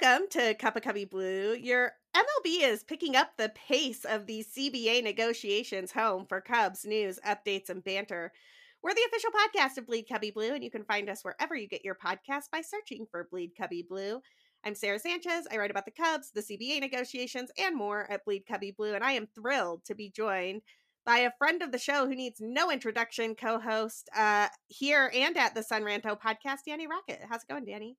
Welcome to Cup of Cubby Blue. Your MLB is picking up the pace of the CBA negotiations home for Cubs news, updates, and banter. We're the official podcast of Bleed Cubby Blue, and you can find us wherever you get your podcast by searching for Bleed Cubby Blue. I'm Sarah Sanchez. I write about the Cubs, the CBA negotiations, and more at Bleed Cubby Blue, and I am thrilled to be joined by a friend of the show who needs no introduction, co-host uh, here and at the Sun Ranto podcast, Danny Rockett. How's it going, Danny?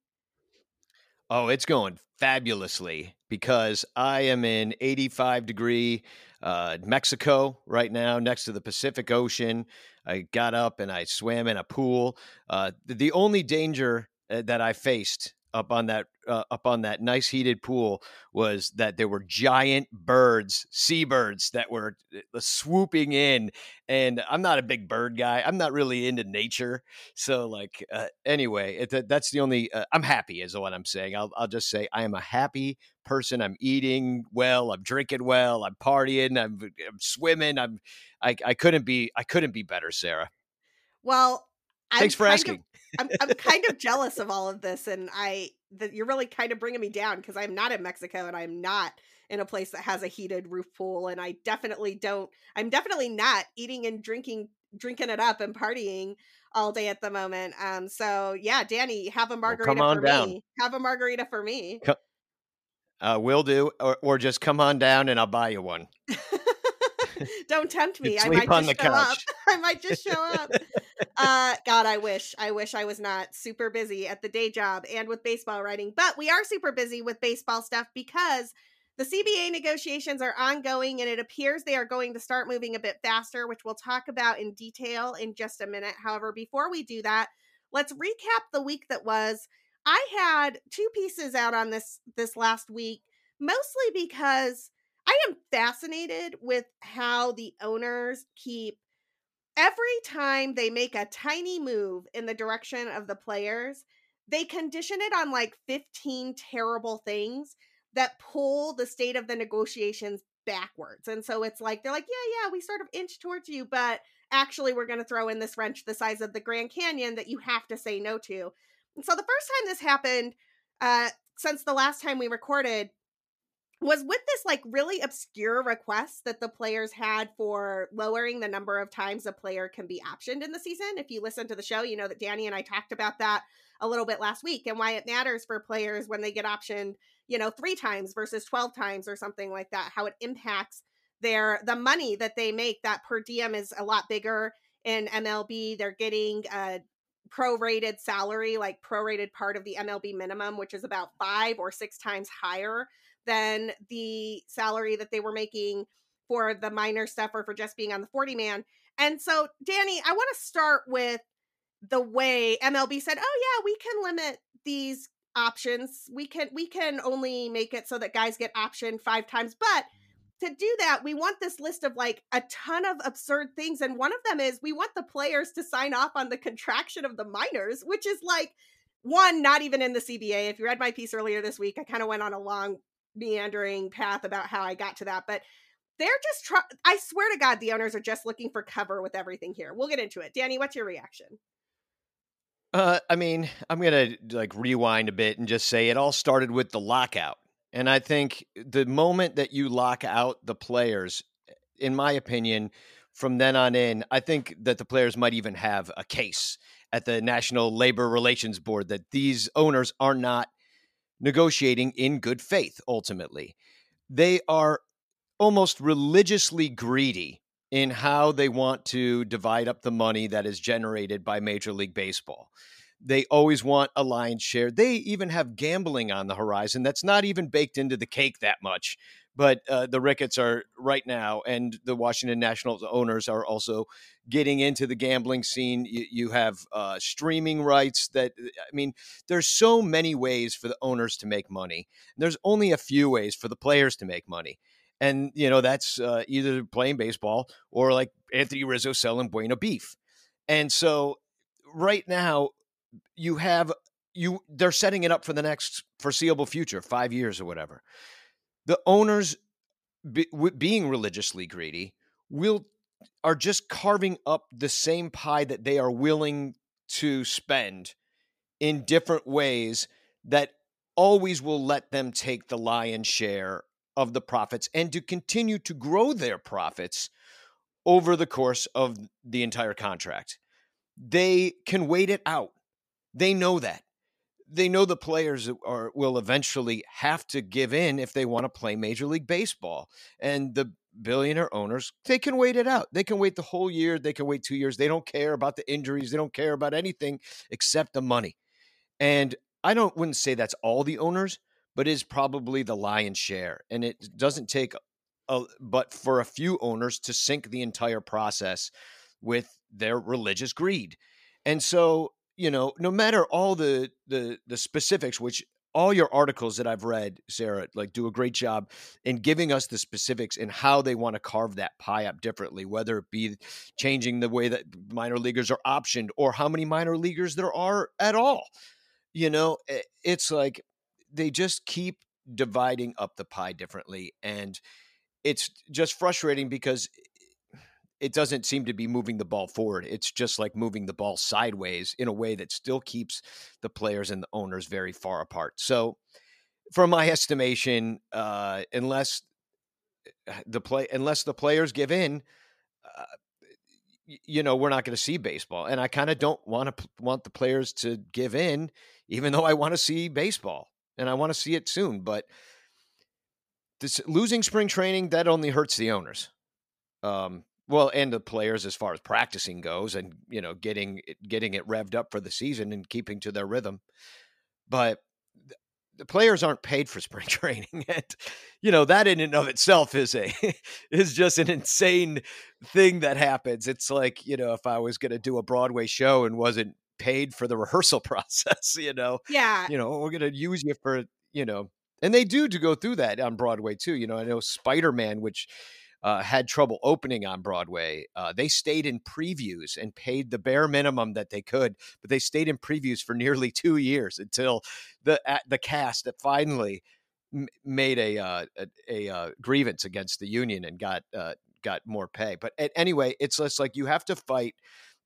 Oh, it's going fabulously because I am in 85 degree uh, Mexico right now, next to the Pacific Ocean. I got up and I swam in a pool. Uh, the only danger uh, that I faced up on that uh, up on that nice heated pool was that there were giant birds, seabirds that were uh, swooping in. And I'm not a big bird guy. I'm not really into nature. So like uh, anyway, it, that's the only. Uh, I'm happy is what I'm saying. I'll I'll just say I am a happy person. I'm eating well. I'm drinking well. I'm partying. I'm, I'm swimming. I'm I I couldn't be I couldn't be better, Sarah. Well, Thanks I'm for asking. Of, I'm, I'm kind of jealous of all of this, and I that you're really kind of bringing me down because I'm not in Mexico and I'm not in a place that has a heated roof pool, and I definitely don't. I'm definitely not eating and drinking, drinking it up and partying all day at the moment. Um, so yeah, Danny, have a margarita well, for down. me. Have a margarita for me. Uh, will do, or, or just come on down and I'll buy you one. Don't tempt me. I might just show couch. up. I might just show up. uh, God, I wish. I wish I was not super busy at the day job and with baseball writing. But we are super busy with baseball stuff because the CBA negotiations are ongoing and it appears they are going to start moving a bit faster, which we'll talk about in detail in just a minute. However, before we do that, let's recap the week that was. I had two pieces out on this this last week, mostly because I am fascinated with how the owners keep every time they make a tiny move in the direction of the players, they condition it on like 15 terrible things that pull the state of the negotiations backwards. And so it's like they're like, yeah, yeah, we sort of inch towards you, but actually we're going to throw in this wrench the size of the Grand Canyon that you have to say no to. And so the first time this happened, uh, since the last time we recorded, was with this like really obscure request that the players had for lowering the number of times a player can be optioned in the season. If you listen to the show, you know that Danny and I talked about that a little bit last week and why it matters for players when they get optioned, you know, 3 times versus 12 times or something like that, how it impacts their the money that they make that per diem is a lot bigger in MLB. They're getting a prorated salary, like prorated part of the MLB minimum, which is about 5 or 6 times higher than the salary that they were making for the minor stuff or for just being on the 40 man. And so, Danny, I want to start with the way MLB said, "Oh yeah, we can limit these options. We can we can only make it so that guys get optioned 5 times, but to do that, we want this list of like a ton of absurd things. And one of them is we want the players to sign off on the contraction of the minors, which is like one, not even in the CBA. If you read my piece earlier this week, I kind of went on a long meandering path about how I got to that, but they're just. I swear to God, the owners are just looking for cover with everything here. We'll get into it. Danny, what's your reaction? Uh, I mean, I'm gonna like rewind a bit and just say it all started with the lockout, and I think the moment that you lock out the players, in my opinion, from then on in, I think that the players might even have a case at the National Labor Relations Board that these owners are not negotiating in good faith, ultimately. They are almost religiously greedy in how they want to divide up the money that is generated by Major League Baseball. They always want a lion's share. They even have gambling on the horizon that's not even baked into the cake that much but uh, the Ricketts are right now, and the Washington Nationals owners are also getting into the gambling scene. You, you have uh, streaming rights that, uh, I mean, there's so many ways for the owners to make money. There's only a few ways for the players to make money. And, you know, that's uh, either playing baseball or like Anthony Rizzo selling Bueno beef. And so right now, you have you they're setting it up for the next foreseeable future, five years or whatever the owners be, being religiously greedy will are just carving up the same pie that they are willing to spend in different ways that always will let them take the lion's share of the profits and to continue to grow their profits over the course of the entire contract. They can wait it out. They know that. They know the players are will eventually have to give in if they want to play Major League Baseball. And the billionaire owners, they can wait it out. They can wait the whole year. They can wait two years. They don't care about the injuries. They don't care about anything except the money. And I don't wouldn't say that's all the owners, but is probably the lion's share. And it doesn't take a, but for a few owners to sink the entire process with their religious greed. And so, you know, no matter all the the the specifics, which all your articles that I've read, Sarah, like do a great job in giving us the specifics and how they want to carve that pie up differently, whether it be changing the way that minor leaguers are optioned or how many minor leaguers there are at all. You know, eh, it's like they just keep dividing up the pie differently. And it's just frustrating because it doesn't seem to be moving the ball forward. It's just like moving the ball sideways in a way that still keeps the players and the owners very far apart. So, from my estimation, uh, unless uh, the play unless the players give in, uh, you know, we're not going to see baseball. And I kind of don't want to want the players to give in, even though I want to see baseball and I want to see it soon. But this losing spring training that only hurts the owners. Um, well, and the players as far as practicing goes, and you know, getting getting it revved up for the season and keeping to their rhythm. But the players aren't paid for spring training, and you know that in and of itself is a is just an insane thing that happens. It's like you know, if I was going to do a Broadway show and wasn't paid for the rehearsal process, you know, yeah, you know, we're going to use you for you know and they do to go through that on Broadway too. You know, I know Spider Man, which uh, had trouble opening on Broadway. Uh, they stayed in previews and paid the bare minimum that they could, but they stayed in previews for nearly two years until the the cast that finally m- made a, uh, a, a uh, grievance against the union and got uh, got more pay. But anyway, it's just like you have to fight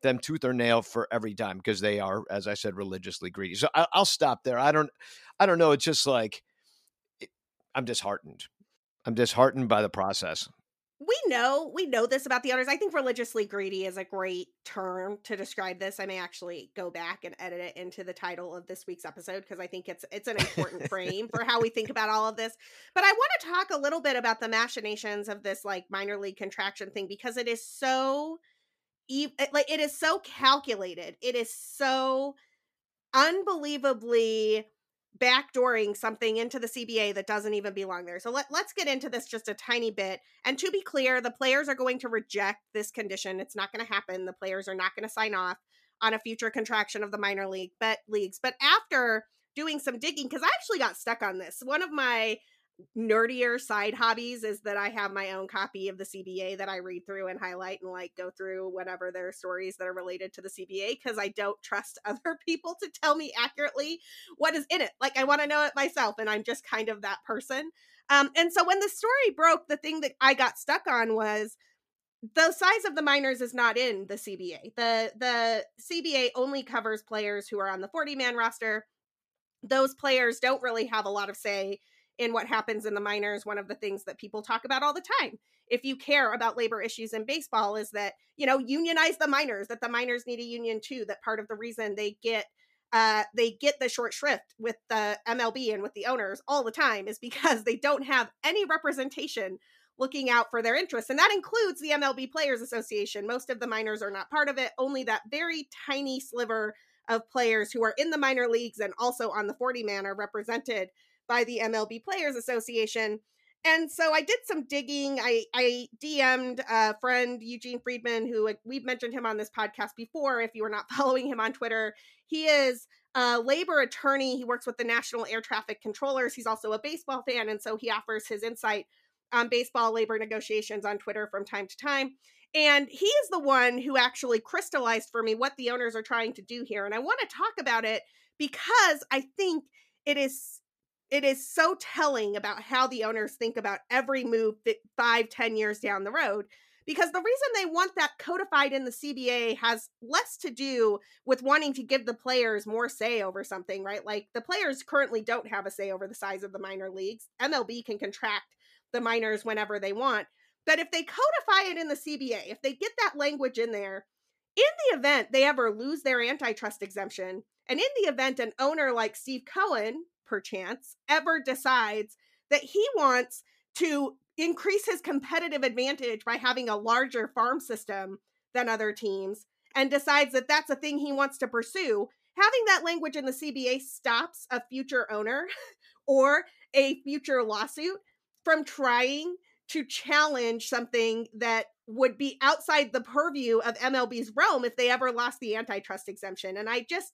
them tooth or nail for every dime because they are, as I said, religiously greedy. So I, will stop there. I don't, I don't know. It's just like I'm disheartened. I'm disheartened by the process. We know we know this about the owners. I think religiously greedy is a great term to describe this. I may actually go back and edit it into the title of this week's episode because I think it's it's an important frame for how we think about all of this. But I want to talk a little bit about the machinations of this like minor league contraction thing because it is so like it is so calculated. It is so unbelievably backdooring something into the CBA that doesn't even belong there. So let, let's get into this just a tiny bit. And to be clear, the players are going to reject this condition. It's not going to happen. The players are not going to sign off on a future contraction of the minor league but leagues. But after doing some digging, because I actually got stuck on this. One of my nerdier side hobbies is that I have my own copy of the CBA that I read through and highlight and like go through whenever there are stories that are related to the CBA because I don't trust other people to tell me accurately what is in it. Like I want to know it myself, and I'm just kind of that person. Um, and so when the story broke, the thing that I got stuck on was the size of the minors is not in the CBA. The the CBA only covers players who are on the 40 man roster. Those players don't really have a lot of say in what happens in the minors, one of the things that people talk about all the time. If you care about labor issues in baseball, is that, you know, unionize the minors, that the minors need a union too, that part of the reason they get uh, they get the short shrift with the MLB and with the owners all the time is because they don't have any representation looking out for their interests. And that includes the MLB Players Association. Most of the minors are not part of it, only that very tiny sliver of players who are in the minor leagues and also on the 40 man are represented by the MLB Players Association. And so I did some digging. I, I DM'd a friend, Eugene Friedman, who we've mentioned him on this podcast before. If you are not following him on Twitter, he is a labor attorney. He works with the National Air Traffic Controllers. He's also a baseball fan. And so he offers his insight on baseball labor negotiations on Twitter from time to time. And he is the one who actually crystallized for me what the owners are trying to do here. And I want to talk about it because I think it is it is so telling about how the owners think about every move five ten years down the road because the reason they want that codified in the CBA has less to do with wanting to give the players more say over something, right? Like the players currently don't have a say over the size of the minor leagues. MLB can contract the minors whenever they want. But if they codify it in the CBA, if they get that language in there, in the event they ever lose their antitrust exemption, and in the event an owner like Steve Cohen, perchance, ever decides that he wants to increase his competitive advantage by having a larger farm system than other teams and decides that that's a thing he wants to pursue, having that language in the CBA stops a future owner or a future lawsuit from trying to challenge something that would be outside the purview of MLB's realm if they ever lost the antitrust exemption. And I just,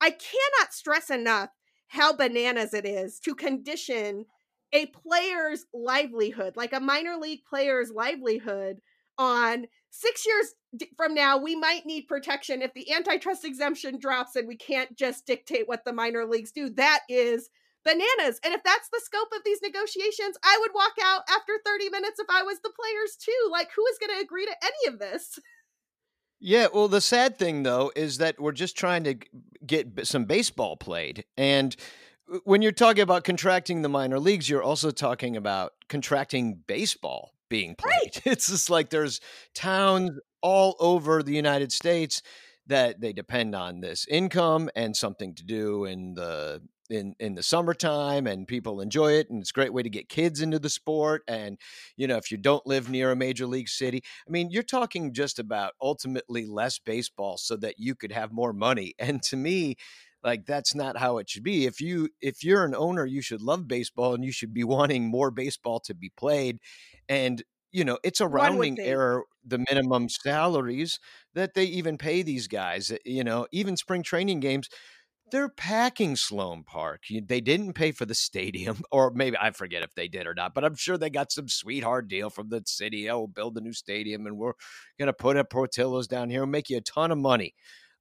I cannot stress enough how bananas it is to condition a player's livelihood, like a minor league player's livelihood, on six years from now, we might need protection if the antitrust exemption drops and we can't just dictate what the minor leagues do. That is bananas. And if that's the scope of these negotiations, I would walk out after 30 minutes if I was the players too. Like, who is going to agree to any of this? Yeah, well, the sad thing though is that we're just trying to get some baseball played. And uh, when you're talking about contracting the minor leagues, you're also talking about contracting baseball being played. Right. It's just like there's towns all over the United States that they depend on this income and something to do in the in in the summertime and people enjoy it and it's a great way to get kids into the sport and you know if you don't live near a major league city i mean you're talking just about ultimately less baseball so that you could have more money. And to me like that's not how it should be. If you if you're an owner you should love baseball and you should be wanting more baseball to be played. And you know it's a rounding error the minimum salaries that they even pay these guys eh, you know even spring training games they're packing Sloan Park. They didn't pay for the stadium, or maybe I forget if they did or not, but I'm sure they got some sweetheart deal from the city. Oh, build a new stadium and we're going to put up Portillo's down here and make you a ton of money.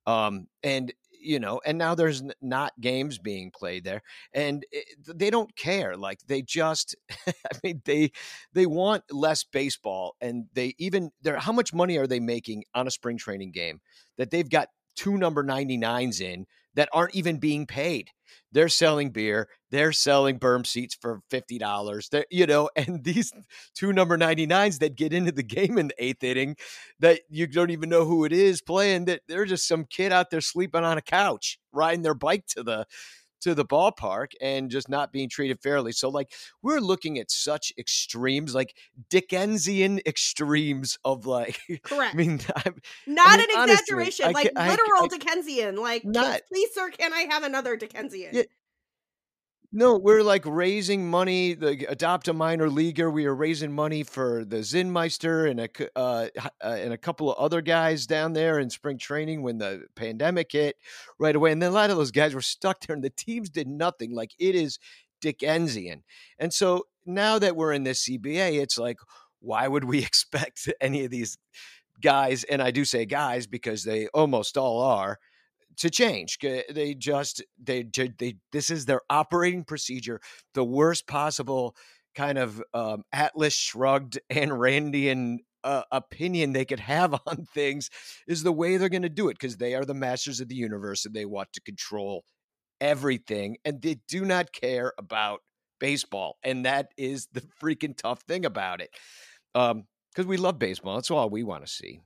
Um, and you know, and now there's not games being played there, and it, they don't care. Like they just, I mean, they they want less baseball, and they even they're how much money are they making on a spring training game that they've got two number 99s in that aren't even being paid. They're selling beer, they're selling berm seats for $50. They're, you know, and these two number 99s that get into the game in the eighth inning that you don't even know who it is playing, that they're just some kid out there sleeping on a couch, riding their bike to the to the ballpark and just not being treated fairly. So, like, we're looking at such extremes, like Dickensian extremes of like. Correct. I mean, I'm, not I mean, an exaggeration, honestly, like I, literal I, Dickensian. Like, not, please, sir, can I have another Dickensian? Yeah, no, we're like raising money. The adopt a minor leaguer. We are raising money for the Zinmeister and a uh, uh, and a couple of other guys down there in spring training when the pandemic hit right away. And then a lot of those guys were stuck there, and the teams did nothing. Like it is Dickensian. And so now that we're in this CBA, it's like, why would we expect any of these guys? And I do say guys because they almost all are to change. They just they did they this is their operating procedure, the worst possible kind of um, Atlas shrugged and Randian uh, opinion they could have on things is the way they're going to do it because they are the masters of the universe and they want to control everything and they do not care about baseball and that is the freaking tough thing about it um because we love baseball that's all we want to see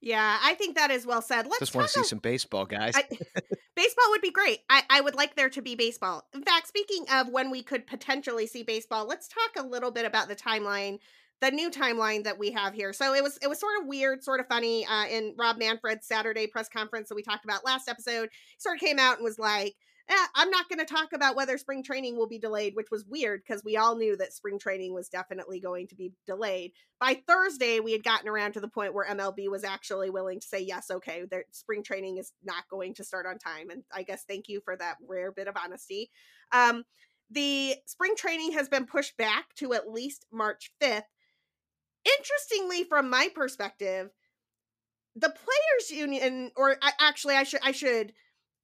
yeah, I think that is well said. Let's just want to see some baseball, guys. I, baseball would be great. I, I would like there to be baseball. In fact, speaking of when we could potentially see baseball, let's talk a little bit about the timeline, the new timeline that we have here. So it was it was sort of weird, sort of funny. Uh, in Rob Manfred's Saturday press conference that we talked about last episode, he sort of came out and was like, eh, I'm not going to talk about whether spring training will be delayed, which was weird because we all knew that spring training was definitely going to be delayed. By Thursday, we had gotten around to the point where MLB was actually willing to say, yes, okay, their spring training is not going to start on time. And I guess thank you for that rare bit of honesty. Um, the spring training has been pushed back to at least March 5th. Interestingly, from my perspective, the players union or actually I should I should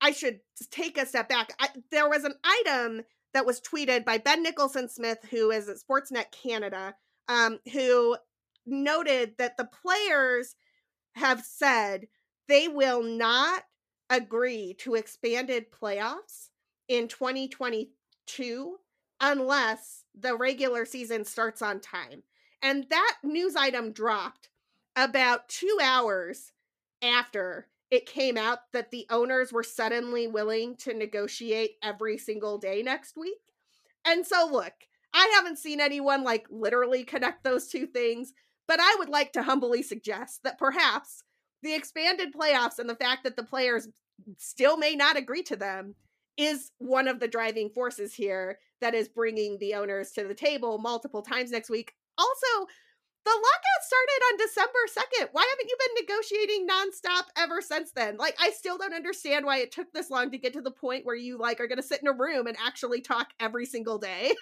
I should take a step back. I, there was an item that was tweeted by Ben Nicholson Smith, who is at Sportsnet Canada, um, who noted that the players have said they will not agree to expanded playoffs in 2022 unless the regular season starts on time. And that news item dropped about two hours after it came out that the owners were suddenly willing to negotiate every single day next week. And so, look, I haven't seen anyone like literally connect those two things, but I would like to humbly suggest that perhaps the expanded playoffs and the fact that the players still may not agree to them is one of the driving forces here that is bringing the owners to the table multiple times next week. Also, the lockout started on December 2nd. Why haven't you been negotiating nonstop ever since then? Like, I still don't understand why it took this long to get to the point where you like are going to sit in a room and actually talk every single day.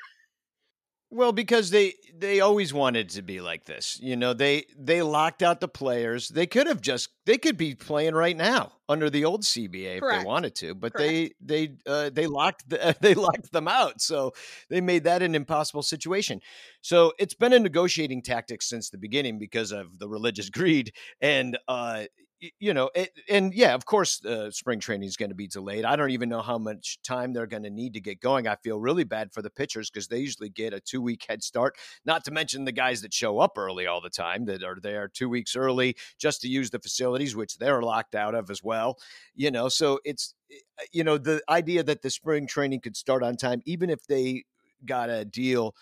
Well, because they they always wanted to be like this. You know, they they locked out the players. They could have just they could be playing right now under the old CBA Correct. if they wanted to, but Correct. they they uh, they locked the, they locked them out. So they made that an impossible situation. So it's been a negotiating tactic since the beginning because of the religious greed and uh, you know, it, and yeah, of course, uh, spring training is going to be delayed. I don't even know how much time they're going to need to get going. I feel really bad for the pitchers because they usually get a two week head start. Not to mention the guys that show up early all the time that are there two weeks early just to use the facilities, which they're locked out of as well. You know, so it's eh, you know the idea that the spring training could start on time, even if they got a deal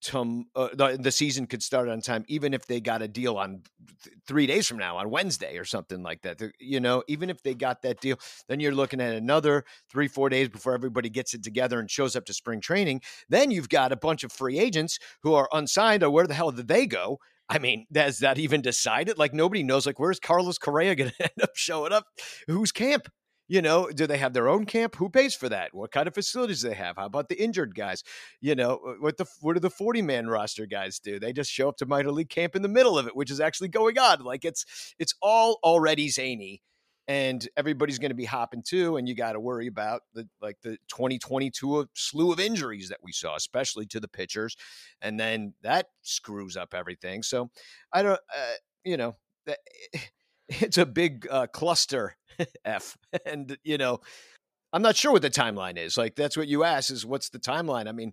to, uh, the, the season could start on time, even if they got a deal on th- three days from now, on Wednesday or something like that. You know, even if they got that deal, then you're looking at another three, four days before everybody gets it together and shows up to spring training. Then you've got a bunch of free agents who are unsigned, or where the hell did they go? I mean, has that even decided? Like nobody knows. Like, where's Carlos Correa going to end up showing up? Whose camp? You know, do they have their own camp? Who pays for that? What kind of facilities do they have? How about the injured guys? You know, what the what do the 40 man roster guys do? They just show up to minor league camp in the middle of it, which is actually going on. Like it's it's all already zany and everybody's going to be hopping too and you got to worry about the like the 2022 slew of injuries that we saw especially to the pitchers and then that screws up everything so i don't uh, you know it's a big uh, cluster F. And, you know, I'm not sure what the timeline is. Like, that's what you asked is what's the timeline? I mean,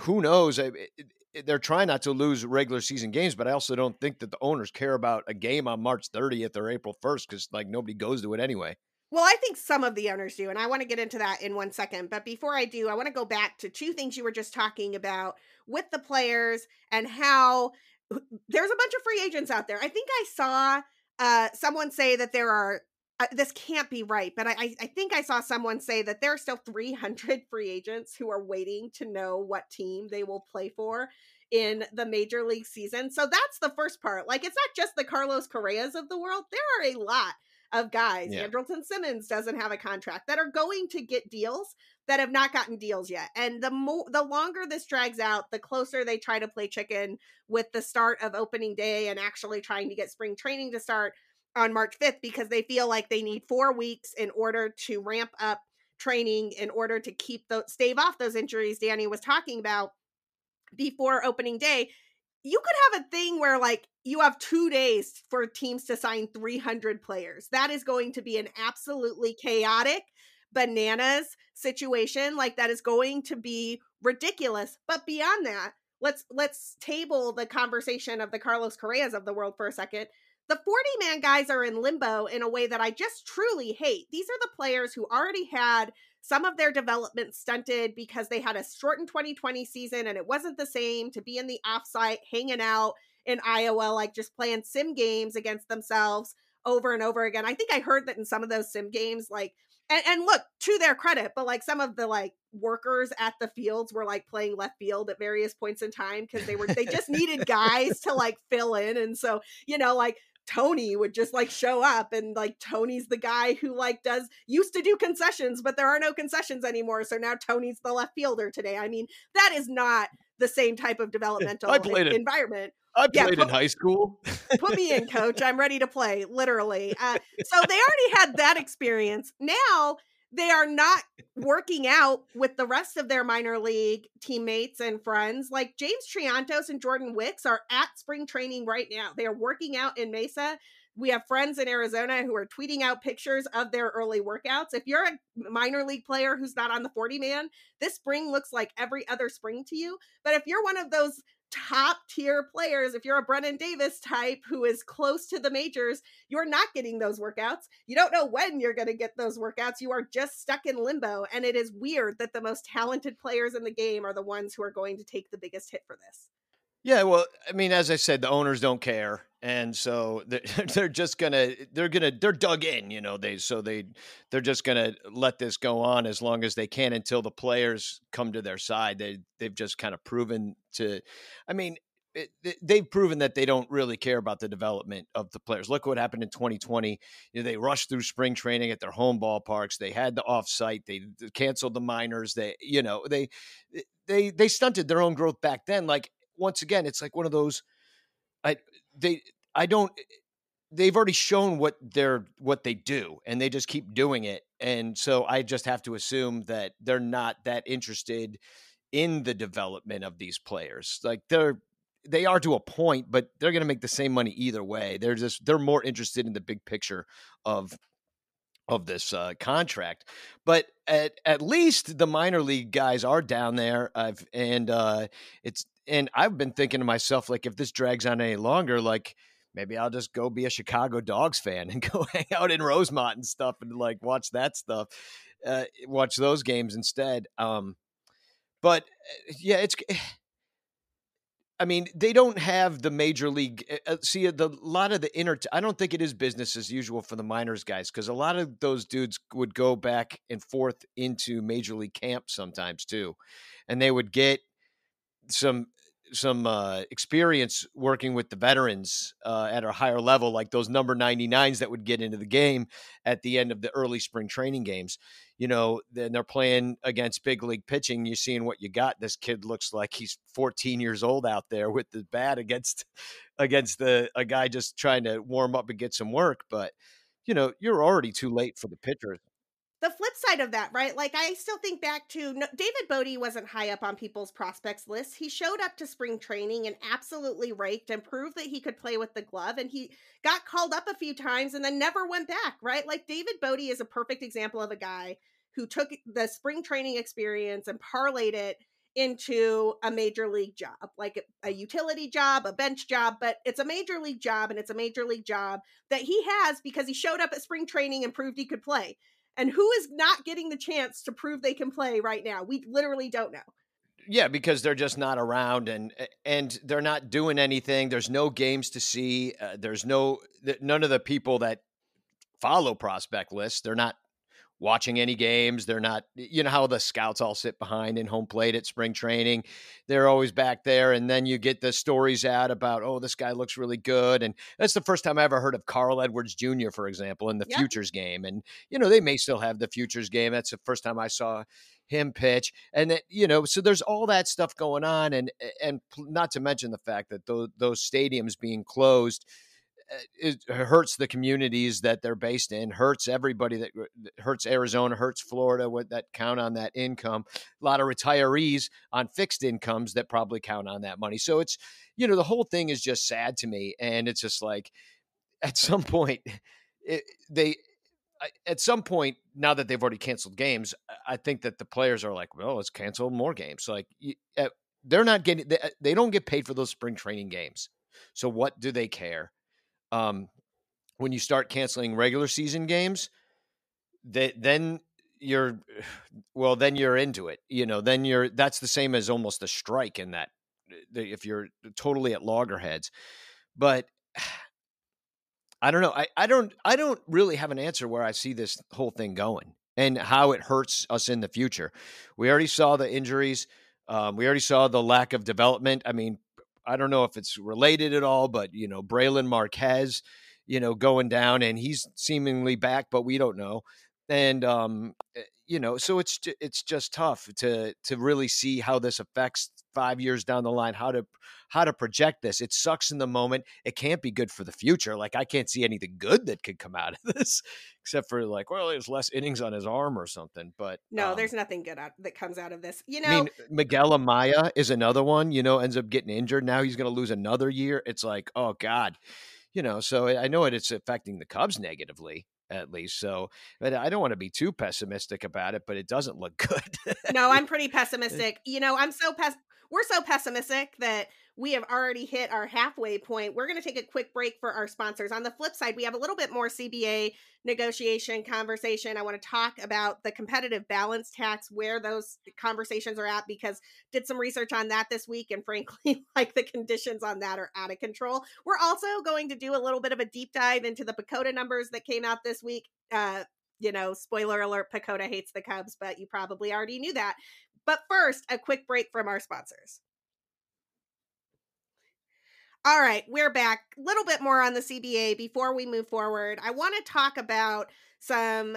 who knows? It, it, they're trying not to lose regular season games, but I also don't think that the owners care about a game on March 30th or April 1st because, like, nobody goes to it anyway. Well, I think some of the owners do, and I want to get into that in one second. But before I do, I want to go back to two things you were just talking about with the players and how there's a bunch of free agents out there. I think I saw uh, someone say that there are uh, this can't be right, but I, I think I saw someone say that there are still 300 free agents who are waiting to know what team they will play for in the major league season. So that's the first part. Like, it's not just the Carlos Correas of the world. There are a lot of guys. Yeah. Andrelton Simmons doesn't have a contract that are going to get deals that have not gotten deals yet. And the more the longer this drags out, the closer they try to play chicken with the start of opening day and actually trying to get spring training to start on March 5th because they feel like they need 4 weeks in order to ramp up training in order to keep the stave off those injuries Danny was talking about before opening day. You could have a thing where like you have 2 days for teams to sign 300 players. That is going to be an absolutely chaotic bananas situation like that is going to be ridiculous. But beyond that, let's let's table the conversation of the Carlos Correas of the world for a second. The 40 man guys are in limbo in a way that I just truly hate. These are the players who already had some of their development stunted because they had a shortened 2020 season and it wasn't the same to be in the offsite hanging out in Iowa, like just playing sim games against themselves over and over again. I think I heard that in some of those sim games, like and, and look to their credit but like some of the like workers at the fields were like playing left field at various points in time because they were they just needed guys to like fill in and so you know like Tony would just like show up and like Tony's the guy who like does used to do concessions but there are no concessions anymore so now Tony's the left fielder today. I mean that is not the same type of developmental environment. I played yeah, put, in high school. put me in, coach. I'm ready to play, literally. Uh, so they already had that experience. Now they are not working out with the rest of their minor league teammates and friends. Like James Triantos and Jordan Wicks are at spring training right now. They are working out in Mesa. We have friends in Arizona who are tweeting out pictures of their early workouts. If you're a minor league player who's not on the 40 man, this spring looks like every other spring to you. But if you're one of those top tier players, if you're a Brennen Davis type who is close to the majors, you're not getting those workouts. You don't know when you're going to get those workouts. You are just stuck in limbo. And it is weird that the most talented players in the game are the ones who are going to take the biggest hit for this. Yeah, well, I mean, as I said, the owners don't care, and so they're, they're just gonna they're gonna they're dug in, you know. They so they they're just gonna let this go on as long as they can until the players come to their side. They they've just kind of proven to, I mean, they've proven that they don't really care about the development of the players. Look what happened in 2020. You know, they rushed through spring training at their home ballparks. They had the offsite. They canceled the minors. They, you know, they they they stunted their own growth back then. Like once again, it's like one of those. I they I don't. They've already shown what they're what they do, and they just keep doing it. And so I just have to assume that they're not that interested in the development of these players. Like they're they are to a point, but they're going to make the same money either way. They're just they're more interested in the big picture of of this uh, contract. But at at least the minor league guys are down there. I've and uh, it's and I've been thinking to myself, like, if this drags on any longer, like, maybe I'll just go be a Chicago Dogs fan and go hang out in Rosemont and stuff and like watch that stuff, uh, watch those games instead. Um, but uh, yeah, it's. I mean, they don't have the major league. Uh see, the lot of the inner. I don't think it is business as usual for the minors guys because a lot of those dudes would go back and forth into major league camp sometimes too, and they would get some some uh, experience working with the veterans uh, at a higher level, like those number 99s that would get into the game at the end of the early spring training games. You know, then they're playing against big league pitching. You're seeing what you got. This kid looks like he's 14 years old out there with the bat against against the a guy just trying to warm up and get some work. But you know, you're already too late for the pitchers the flip side of that, right? Like I still think back to no, David Bote wasn't high up on people's prospects list. He showed up to spring training and absolutely raked and proved that he could play with the glove. And he got called up a few times and then never went back, right? Like David Bote is a perfect example of a guy who took the spring training experience and parlayed it into a major league job, like a, utility job, a bench job, but it's a major league job and it's a major league job that he has because he showed up at spring training and proved he could play. And who is not getting the chance to prove they can play right now? We literally don't know. Yeah, because they're just not around and and they're not doing anything. There's no games to see. Uh, there's no none of the people that follow prospect lists. They're not watching any games. They're not, you know, how the scouts all sit behind in home plate at spring training. They're always back there. And then you get the stories out about, oh, this guy looks really good. And that's the first time I ever heard of Carl Edwards Jr., for example, in the yep. futures game. And, you know, they may still have the futures game. That's the first time I saw him pitch and that you know so there's all that stuff going on and and not to mention the fact that those those stadiums being closed Uh, it hurts the communities that they're based in, hurts everybody that uh, hurts Arizona, hurts Florida what that count on that income. A lot of retirees on fixed incomes that probably count on that money. So it's you know the whole thing is just sad to me, and it's just like at some point it, they at some point now that they've already canceled games, I think that the players are like, well, let's cancel more games. Like eh, they're not getting they, eh, they don't get paid for those spring training games. So what do they care? Um, when you start canceling regular season games, that then you're well, then you're into it. You know, then you're that's the same as almost a strike in that if you're totally at loggerheads. But I don't know. I, I don't I don't really have an answer where I see this whole thing going and how it hurts us in the future. We already saw the injuries. Um, we already saw the lack of development. I mean, I don't know if it's related at all, but you know, Brailyn Marquez, you know, going down and he's seemingly back, but we don't know. And um, eh, you know, so it's it's just tough to to really see how this affects five years down the line. How to how to project this? It sucks in the moment. It can't be good for the future. Like I can't see anything good that could come out of this, except for like, well, there's less innings on his arm or something. But no, um, there's nothing good out, that comes out of this. You know, I mean, Miguel Amaya is another one. You know, ends up getting injured. Now he's going to lose another year. It's like, oh god you know, so I know it, it's affecting the Cubs negatively at least. So, but I don't want to be too pessimistic about it, but it doesn't look good. no, I'm pretty eh pessimistic. You know, I'm so pes- we're so pessimistic that we have already hit our halfway point. We're going to take a quick break for our sponsors. On the flip side, we have a little bit more CBA negotiation conversation. I want to talk about the competitive balance tax, where those conversations are at, because did some research on that this week, and frankly, like the conditions on that are out of control. We're also going to do a little bit of a deep dive into the PECOTA numbers that came out this week. Uh, you know, spoiler alert, PECOTA hates the Cubs, but you probably already knew that. But first, a quick break from our sponsors. All right, we're back. A little bit more on the CBA before we move forward. I want to talk about some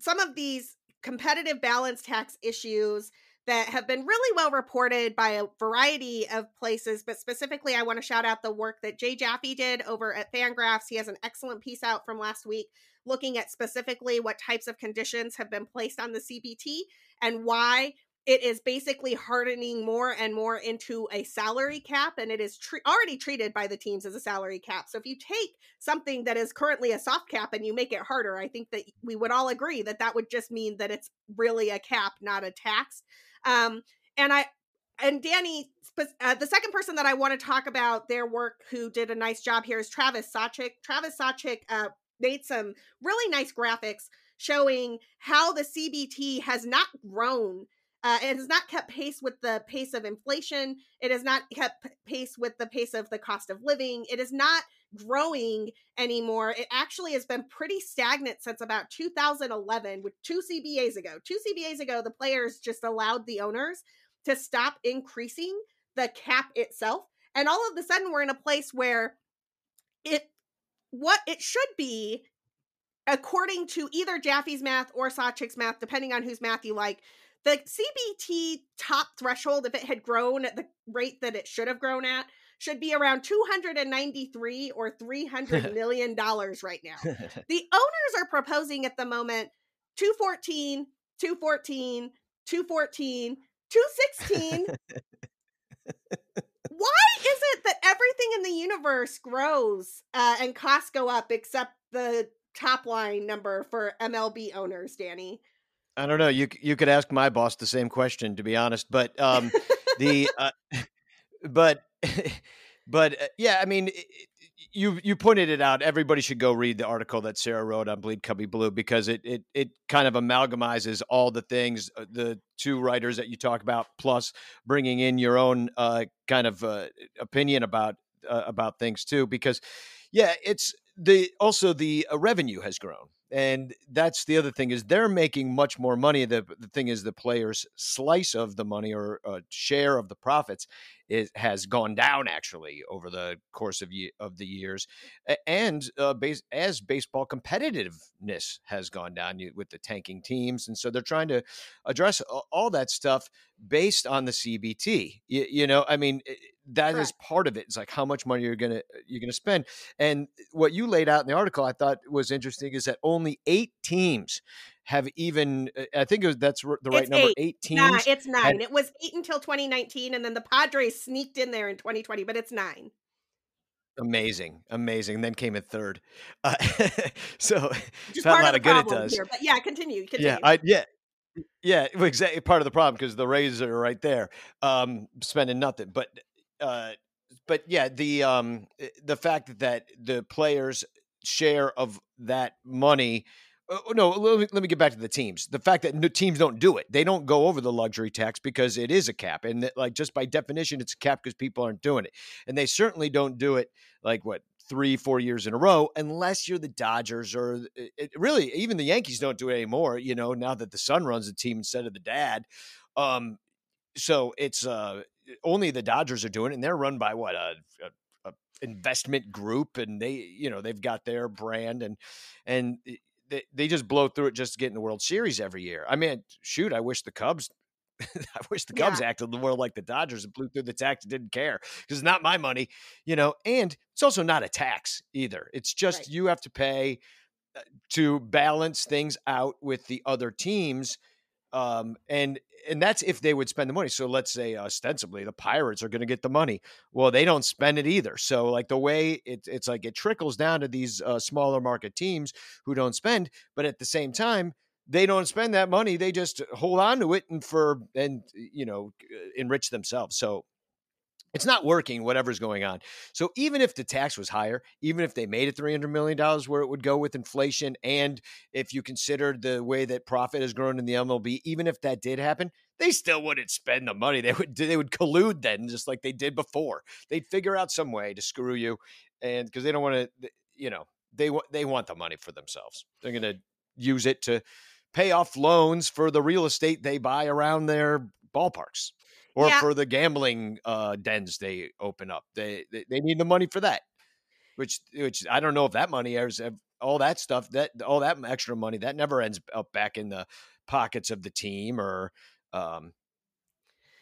some of these competitive balance tax issues that have been really well reported by a variety of places, but specifically I want to shout out the work that Jay Jaffe did over at Fangraphs. He has an excellent piece out from last week looking at specifically what types of conditions have been placed on the CBT and why it is basically hardening more and more into a salary cap and it is tre- already treated by the teams as a salary cap. So if you take something that is currently a soft cap and you make it harder i think that we would all agree that that would just mean that it's really a cap not a tax. Um, and i and danny uh, the second person that i want to talk about their work who did a nice job here is travis sawchik travis sawchik uh, made some really nice graphics showing how the cbt has not grown uh, it has not kept pace with the pace of inflation. It has not kept pace with the pace of the cost of living. It is not growing anymore. It actually has been pretty stagnant since about 2011, with two CBAs ago. Two CBAs ago, the players just allowed the owners to stop increasing the cap itself. And all of a sudden, we're in a place where it what it should be according to either Jaffe's math or Sawchik's math, depending on whose math you like, the CBT top threshold, if it had grown at the rate that it should have grown at, should be around 293 or 300 million dollars right now. the owners are proposing at the moment 214, 214, 214, 216. Why is it that everything in the universe grows uh, and costs go up except the top line number for MLB owners, Danny? I don't know. You you could ask my boss the same question, to be honest. But um, the uh, but but uh, yeah, I mean, you you pointed it out. Everybody should go read the article that Sarah wrote on Bleed Cubby Blue because it it it kind of amalgamizes all the things uh, the two writers that you talk about, plus bringing in your own uh, kind of uh, opinion about uh, about things too. Because yeah, it's the also the revenue has grown and that's the other thing is they're making much more money. The, the thing is the players slice of the money or a share of the profits it has gone down actually over the course of, of the years and uh, base, as baseball competitiveness has gone down with the tanking teams and so they're trying to address all that stuff based on the cbt you, you know i mean that Correct. is part of it. It's like how much money you're gonna you're gonna spend. And what you laid out in the article, I thought was interesting, is that only eight teams have even. I think it was, that's the right it's number. Eight, eight teams. Nah, it's nine. Had, it was eight until 2019, and then the Padres sneaked in there in 2020, but it's nine. Amazing, amazing. And then came in third. Uh, so Just part of the good it does. Here, but yeah, continue. continue. Yeah, I yeah. Yeah, exactly. Part of the problem because the Rays are right there, um, spending nothing. But uh, but yeah, the um, eh, the fact that the players share of that money. Uh, no, let me, let me get back to the teams. The fact that teams don't do it, they don't go over the luxury tax because it is a cap, and that, like just by definition, it's a cap because people aren't doing it, and they certainly don't do it like what three, four years in a row, unless you're the Dodgers or it, eh, really even the Yankees don't do it anymore. You know, now that the son runs the team instead of the dad. Um, so it's uh only the Dodgers are doing it, and they're run by what a, a, a investment group, and they you know they've got their brand and and they, they just blow through it just to get in the World Series every year. I mean, shoot, I wish the Cubs I wish the Cubs yeah. acted more like the Dodgers and blew through the tax and didn't care because it's not my money, you know. And it's also not a tax either. It's just right. you have to pay uh, to balance things out with the other teams, um, and and that's if they would spend the money. So let's say ostensibly the Pirates are going to get the money. Well, they don't spend it either. So like the way it, it's like it trickles down to these uh, smaller market teams who don't spend, but at the same time they don't spend that money. They just hold on to it and for and you know enrich themselves. So it's not working whatever's going on. So even if the tax was higher even if they made it 300 million dollars where it would go with inflation and if you considered the way that profit has grown in the MLB even if that did happen they still wouldn't spend the money. They would they would collude then just like they did before. They'd figure out some way to screw you and because they don't want to you know they want they want the money for themselves. They're going to use it to pay off loans for the real estate they buy around their ballparks or yeah. for the gambling uh, dens they open up. They, they, they need the money for that. Which which I don't know if that money is all that stuff that all that extra money that never ends up back in the pockets of the team or um,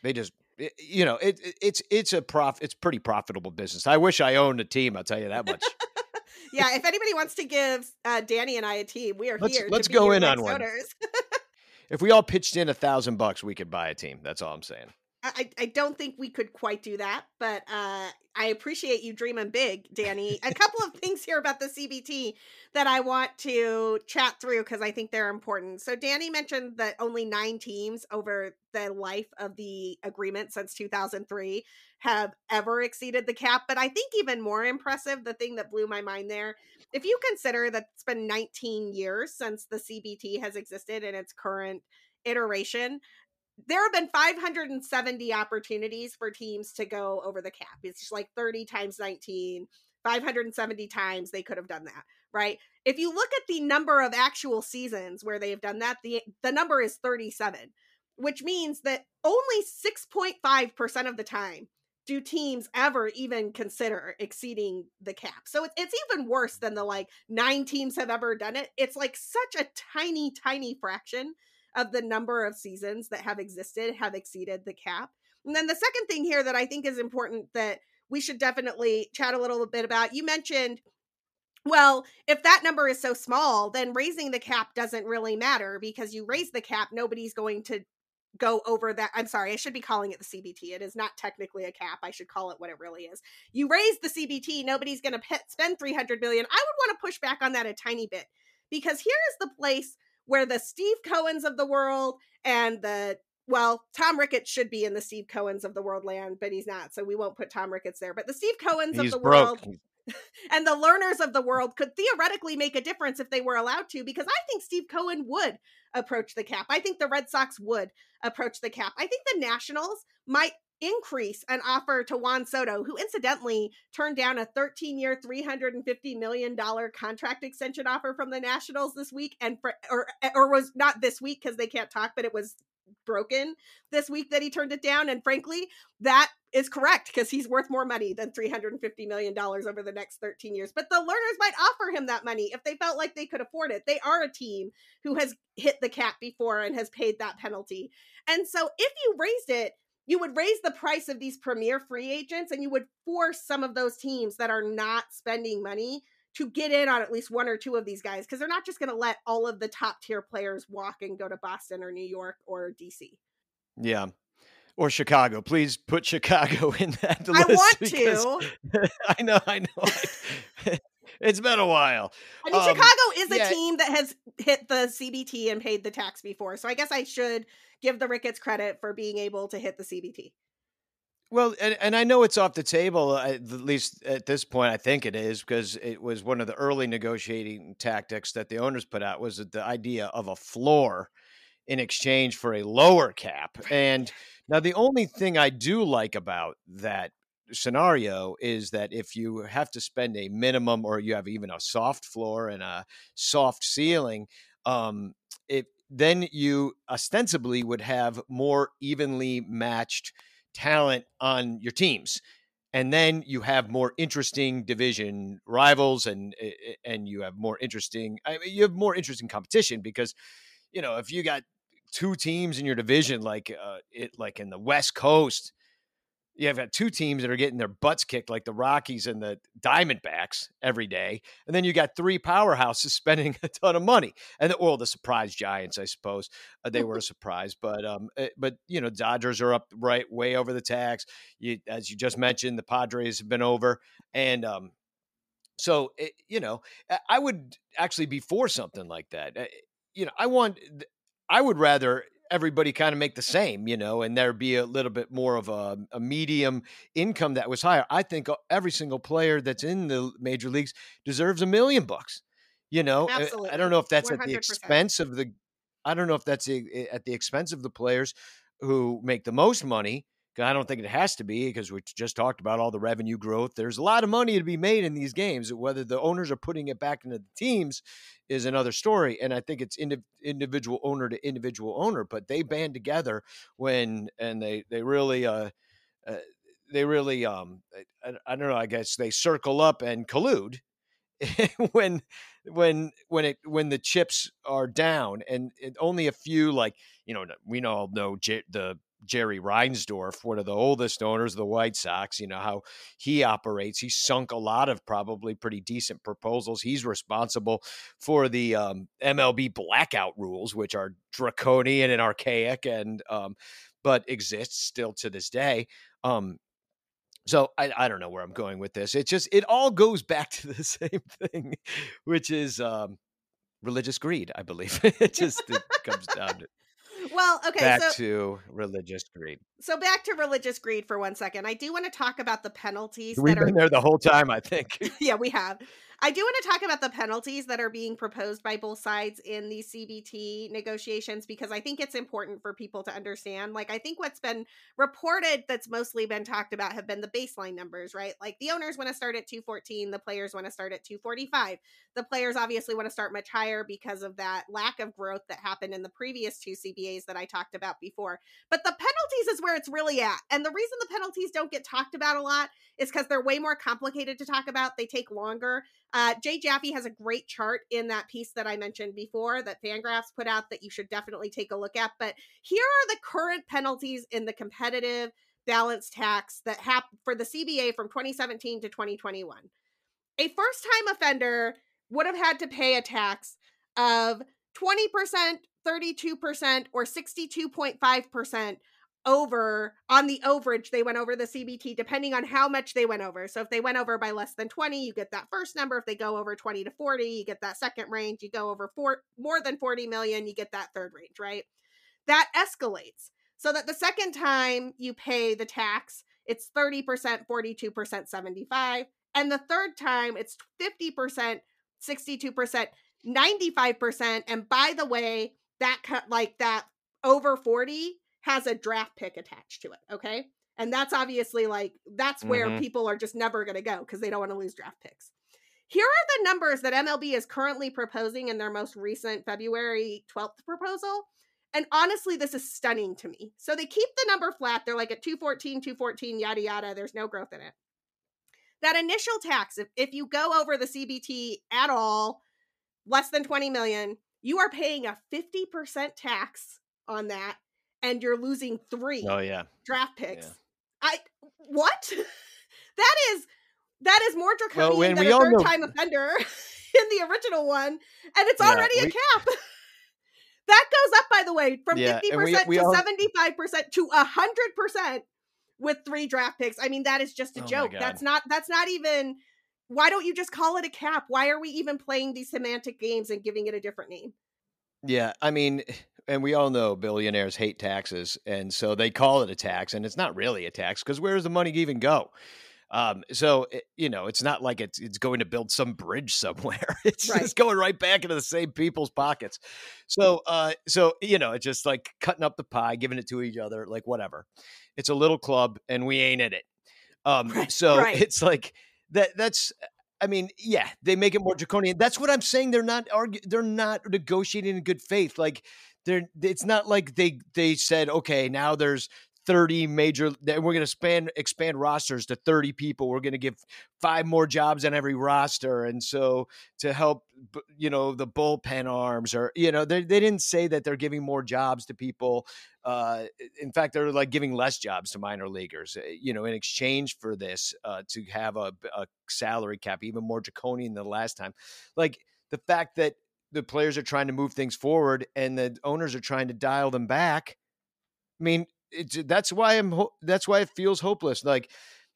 they just you know it, it's it's a prof it's pretty profitable business. I wish I owned a team. I'll tell you that much. yeah, if anybody wants to give uh, Danny and I a team, we are let's, here. Let's go in on one. if we all pitched in a thousand bucks, we could buy a team. That's all I'm saying. I, I don't think we could quite do that, but uh, I appreciate you dreaming big, Danny. a couple of things here about the CBT that I want to chat through because I think they're important. So, Danny mentioned that only nine teams over the life of the agreement since 2003 have ever exceeded the cap. But I think even more impressive, the thing that blew my mind there, if you consider that it's been 19 years since the CBT has existed in its current iteration, there have been 570 opportunities for teams to go over the cap. It's just like 30 times 19, 570 times they could have done that, right? If you look at the number of actual seasons where they have done that, the the number is 37, which means that only 6.5% of the time do teams ever even consider exceeding the cap. So it's even worse than the like nine teams have ever done it. It's like such a tiny tiny fraction of the number of seasons that have existed have exceeded the cap. And then the second thing here that I think is important that we should definitely chat a little bit about you mentioned well, if that number is so small, then raising the cap doesn't really matter because you raise the cap, nobody's going to go over that. I'm sorry, I should be calling it the CBT. It is not technically a cap. I should call it what it really is. You raise the CBT, nobody's going to spend 300 million. I would want to push back on that a tiny bit because here is the place where the Steve Cohens of the world and the well, Tom Ricketts should be in the Steve Cohens of the world land, but he's not, so we won't put Tom Ricketts there. But the Steve Cohens he's of the broke. world and the Lerners of the world could theoretically make a difference if they were allowed to, because I think Steve Cohen would approach the cap. I think the Red Sox would approach the cap. I think the Nationals might increase an offer to Juan Soto, who incidentally turned down a 13 year, $350 million contract extension offer from the Nationals this week, and for, or, or was not this week because they can't talk, but it was broken this week that he turned it down. And frankly, that is correct because he's worth more money than $350 million over the next 13 years. But the Lerners might offer him that money if they felt like they could afford it. They are a team who has hit the cap before and has paid that penalty. And so if you raised it, you would raise the price of these premier free agents and you would force some of those teams that are not spending money to get in on at least one or two of these guys because they're not just going to let all of the top tier players walk and go to Boston or New York or DC. Yeah. Or Chicago. Please put Chicago in that list. I want to. I know, I know. it's been a while. I mean, um, Chicago is a yeah. team that has hit the CBT and paid the tax before. So I guess I should give the Ricketts credit for being able to hit the CBT. Well, and, and I know it's off the table, at least at this point, I think it is, because it was one of the early negotiating tactics that the owners put out was the idea of a floor in exchange for a lower cap. And now the only thing I do like about that scenario is that if you have to spend a minimum or you have even a soft floor and a soft ceiling, um, it then you ostensibly would have more evenly matched talent on your teams. and then you have more interesting division rivals and eh, eh, and you have more interesting I mean, you have more interesting competition because you know if you got two teams in your division like uh, it like in the West Coast you have got two teams that are getting their butts kicked like the Rockies and the Diamondbacks every day, and then you got three powerhouses spending a ton of money, and the, well, the surprise Giants, I suppose, uh, they were a surprise, but um, eh, but you know, Dodgers are up right way over the tax. You, as you just mentioned, the Padres have been over, and um, so it, eh, you know, I would actually be for something like that. Eh, you know, I want, I would rather everybody kind of make the same, you know, and there'd be a little bit more of a, a, medium income that was higher. I think uh, every single player that's in the major leagues deserves a million bucks. You know, Absolutely. I don't know if that's 100%. at the expense of the, I don't know if that's eh, eh, at the expense of the players who make the most money I don't think it has to be because we just talked about all the revenue growth. There's a lot of money to be made in these games. Whether the owners are putting it back into the teams is another story. And I think it's indi- individual owner to individual owner, but they band together when and they they really uh, uh they really um I, I don't know. I guess they circle up and collude when when when it when the chips are down and only a few like you know we all know J- the Jerry Reinsdorf, one of the oldest owners of the White Sox, you know, how he operates. He sunk a lot of probably pretty decent proposals. He's responsible for the um, MLB blackout rules, which are draconian and archaic and, um, but exists still to this day. Um, so I, I don't know where I'm going with this. It just, it all goes back to the same thing, which is, um, religious greed, I believe. it just it comes down to well, okay. Back so, to religious greed. So back to religious greed for one second. I do want to talk about the penalties. We've been are, there the whole time, I think. yeah, we have. I do want to talk about the penalties that are being proposed by both sides in these CBT negotiations because I think it's important for people to understand. Like, I think what's been reported that's mostly been talked about have been the baseline numbers, right? Like, the owners want to start at 214, the players want to start at 245. The players obviously want to start much higher because of that lack of growth that happened in the previous two CBAs that I talked about before. But the penalties is where it's really at. And the reason the penalties don't get talked about a lot is because they're way more complicated to talk about. They take longer. Uh, Jay Jaffe has a great chart in that piece that I mentioned before that Fangraphs put out that you should definitely take a look at. But here are the current penalties in the competitive balance tax that happened for the CBA from 2017 to 2021. A first time offender would have had to pay a tax of 20%, 32%, or 62.5% over on the overage they went over the cbt depending on how much they went over. So if they went over by less than 20 you get that first number. If they go over 20 to 40 you get that second range. You go over four more than 40 million you get that third range right? That escalates so that the second time you pay the tax it's 30% 42% 75 and the third time it's 50% 62% 95% and by the way that cut like that over 40 has a draft pick attached to it. Okay. And that's obviously like, that's where mm-hmm. people are just never going to go because they don't want to lose draft picks. Here are the numbers that MLB is currently proposing in their most recent February 12th proposal. And honestly, this is stunning to me. So they keep the number flat. They're like at 214, 214, yada, yada. There's no growth in it. That initial tax, if, if you go over the CBT at all, less than 20 million, you are paying a 50% tax on that and you're losing three oh yeah draft picks. Yeah. I what? that is that is more draconian well, than a third know... time offender in the original one, and it's yeah, already we... a cap. that goes up, by the way, from fifty yeah, percent to seventy five percent to hundred percent with three draft picks. I mean, that is just a oh joke. That's not. That's not even. Why don't you just call it a cap? Why are we even playing these semantic games and giving it a different name? Yeah, I mean, and we all know billionaires hate taxes, and so they call it a tax, and it's not really a tax because where does the money even go? Um, so it, you know, it's not like it's it's going to build some bridge somewhere. It's right. just going right back into the same people's pockets. So, uh, so you know, it's just like cutting up the pie, giving it to each other, like whatever. It's a little club, and we ain't in it. Um, right. so right. it's like that. That's I mean, yeah, they make it more draconian. That's what I'm saying. They're not argue. They're not negotiating in good faith. Like they're. It's not like they they said, okay, now there's 30 major we're going to expand expand rosters to 30 people we're going to give five more jobs on every roster and so to help you know the bullpen arms or you know they, they didn't say that they're giving more jobs to people uh, in fact they're like giving less jobs to minor leaguers eh, you know in exchange for this uh, to have a, a salary cap even more draconian than the last time like the fact that the players are trying to move things forward and the owners are trying to dial them back i mean it's that's why I'm that's why it feels hopeless. Like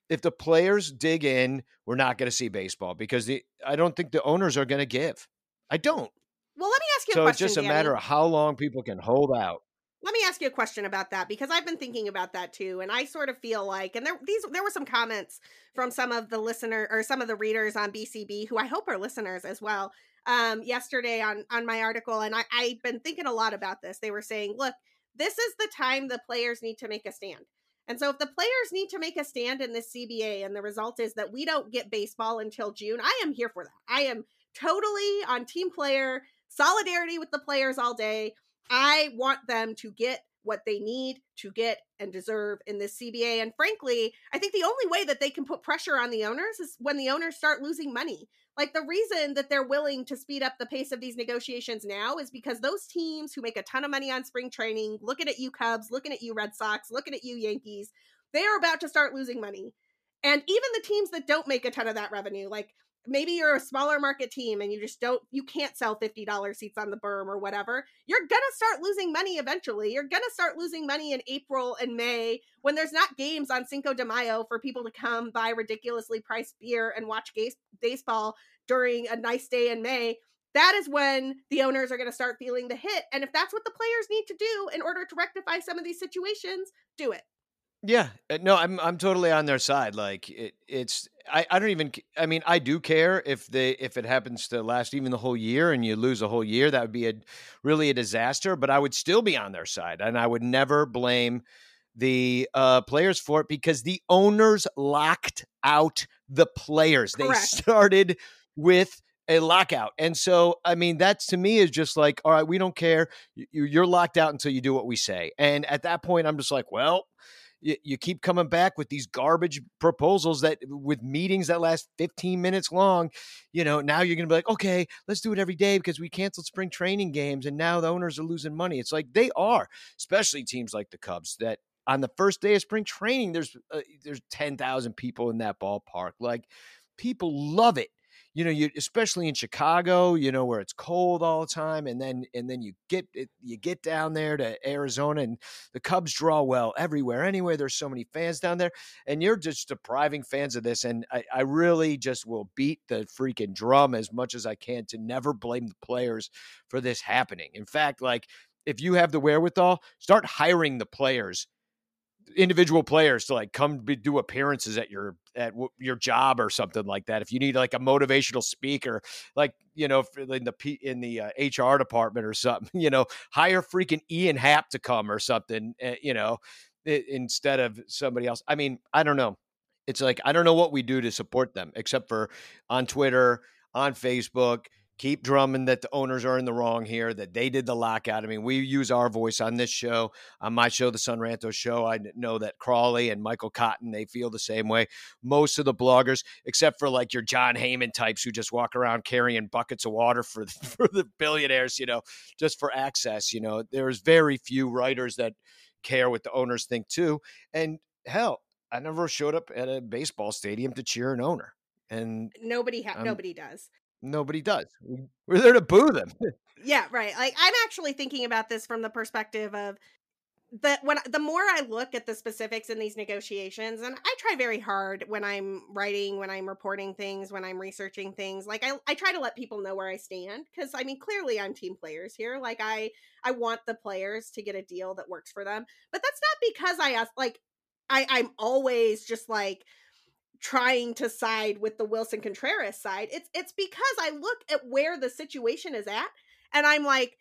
if the players dig in, we're not going to see baseball because the I don't think the owners are going to give. I don't. Well, let me ask you so a question. So it's just a Danny. matter of how long people can hold out. Let me ask you a question about that because I've been thinking about that too, and I sort of feel like, and there these there were some comments from some of the listener or some of the readers on BCB who I hope are listeners as well. Um, yesterday on on my article, and I, I've been thinking a lot about this. They were saying, look, this is the time the players need to make a stand. And so if the players need to make a stand in this CBA and the result is that we don't get baseball until June, I am here for that. I am totally on team player solidarity with the players all day. I want them to get what they need to get and deserve in this CBA. And frankly, I think the only way that they can put pressure on the owners is when the owners start losing money. Like the reason that they're willing to speed up the pace of these negotiations now is because those teams who make a ton of money on spring training, looking at you Cubs, looking at you Red Sox, looking at you Yankees, they are about to start losing money. And even the teams that don't make a ton of that revenue, like maybe you're a smaller market team and you just don't you can't sell $50 seats on the berm or whatever you're gonna start losing money eventually you're gonna start losing money in april and may when there's not games on cinco de mayo for people to come buy ridiculously priced beer and watch baseball during a nice day in may that is when the owners are going to start feeling the hit and if that's what the players need to do in order to rectify some of these situations do it yeah, uh, no, I'm I'm totally on their side. Like it, it's I, I don't even I mean I do care if they if it happens to last even the whole year and you lose a whole year that would be a really a disaster. But I would still be on their side and I would never blame the uh, players for it because the owners locked out the players. Correct. They started with a lockout. And so, I mean, that to me is just like, all right, we don't care. You're locked out until you do what we say. And at that point, I'm just like, well, you, you keep coming back with these garbage proposals that with meetings that last 15 minutes long you know now you're going to be like okay let's do it every day because we canceled spring training games and now the owners are losing money. It's like they are especially teams like the cubs that on the first day of spring training there's uh, there's 10,000 people in that ballpark. Like people love it you know, you especially in Chicago, you know, where it's cold all the time, and then and then you get you get down there to Arizona, and the Cubs draw well everywhere. Anyway, there's so many fans down there, and you're just depriving fans of this. And I, I really just will beat the freaking drum as much as I can to never blame the players for this happening. In fact, like if you have the wherewithal, start hiring the players individual players to like come be, do appearances at your at w- your job or something like that. If you need like a motivational speaker, like you know in the P, in the uh, HR department or something, you know, hire freaking Ian Happ to come or something, uh, you know, it, instead of somebody else. I mean, I don't know. It's like I don't know what we do to support them except for on Twitter, on Facebook keep drumming that the owners are in the wrong here, that they did the lockout. I mean, we use our voice on this show, on my show, the Son Ranto show. I know that Crawley and Michael Cotton, they feel the same way. Most of the bloggers, except for like your Jon Heyman types who just walk around carrying buckets of water for, for the billionaires, you know, just for access, you know, there's very few writers that care what the owners think too. And hell, I never showed up at a baseball stadium to cheer an owner. And nobody ha- nobody does. Nobody does. We're there to boo them. yeah, right. Like I'm actually thinking about this from the perspective of the when the more I look at the specifics in these negotiations, and I try very hard when I'm writing, when I'm reporting things, when I'm researching things. Like I, I try to let people know where I stand because I mean, clearly I'm team players here. Like I, I want the players to get a deal that works for them, but that's not because I ask. Like I, I'm always just like trying to side with the Willson Contreras side. It's it's because I look at where the situation is at and I'm like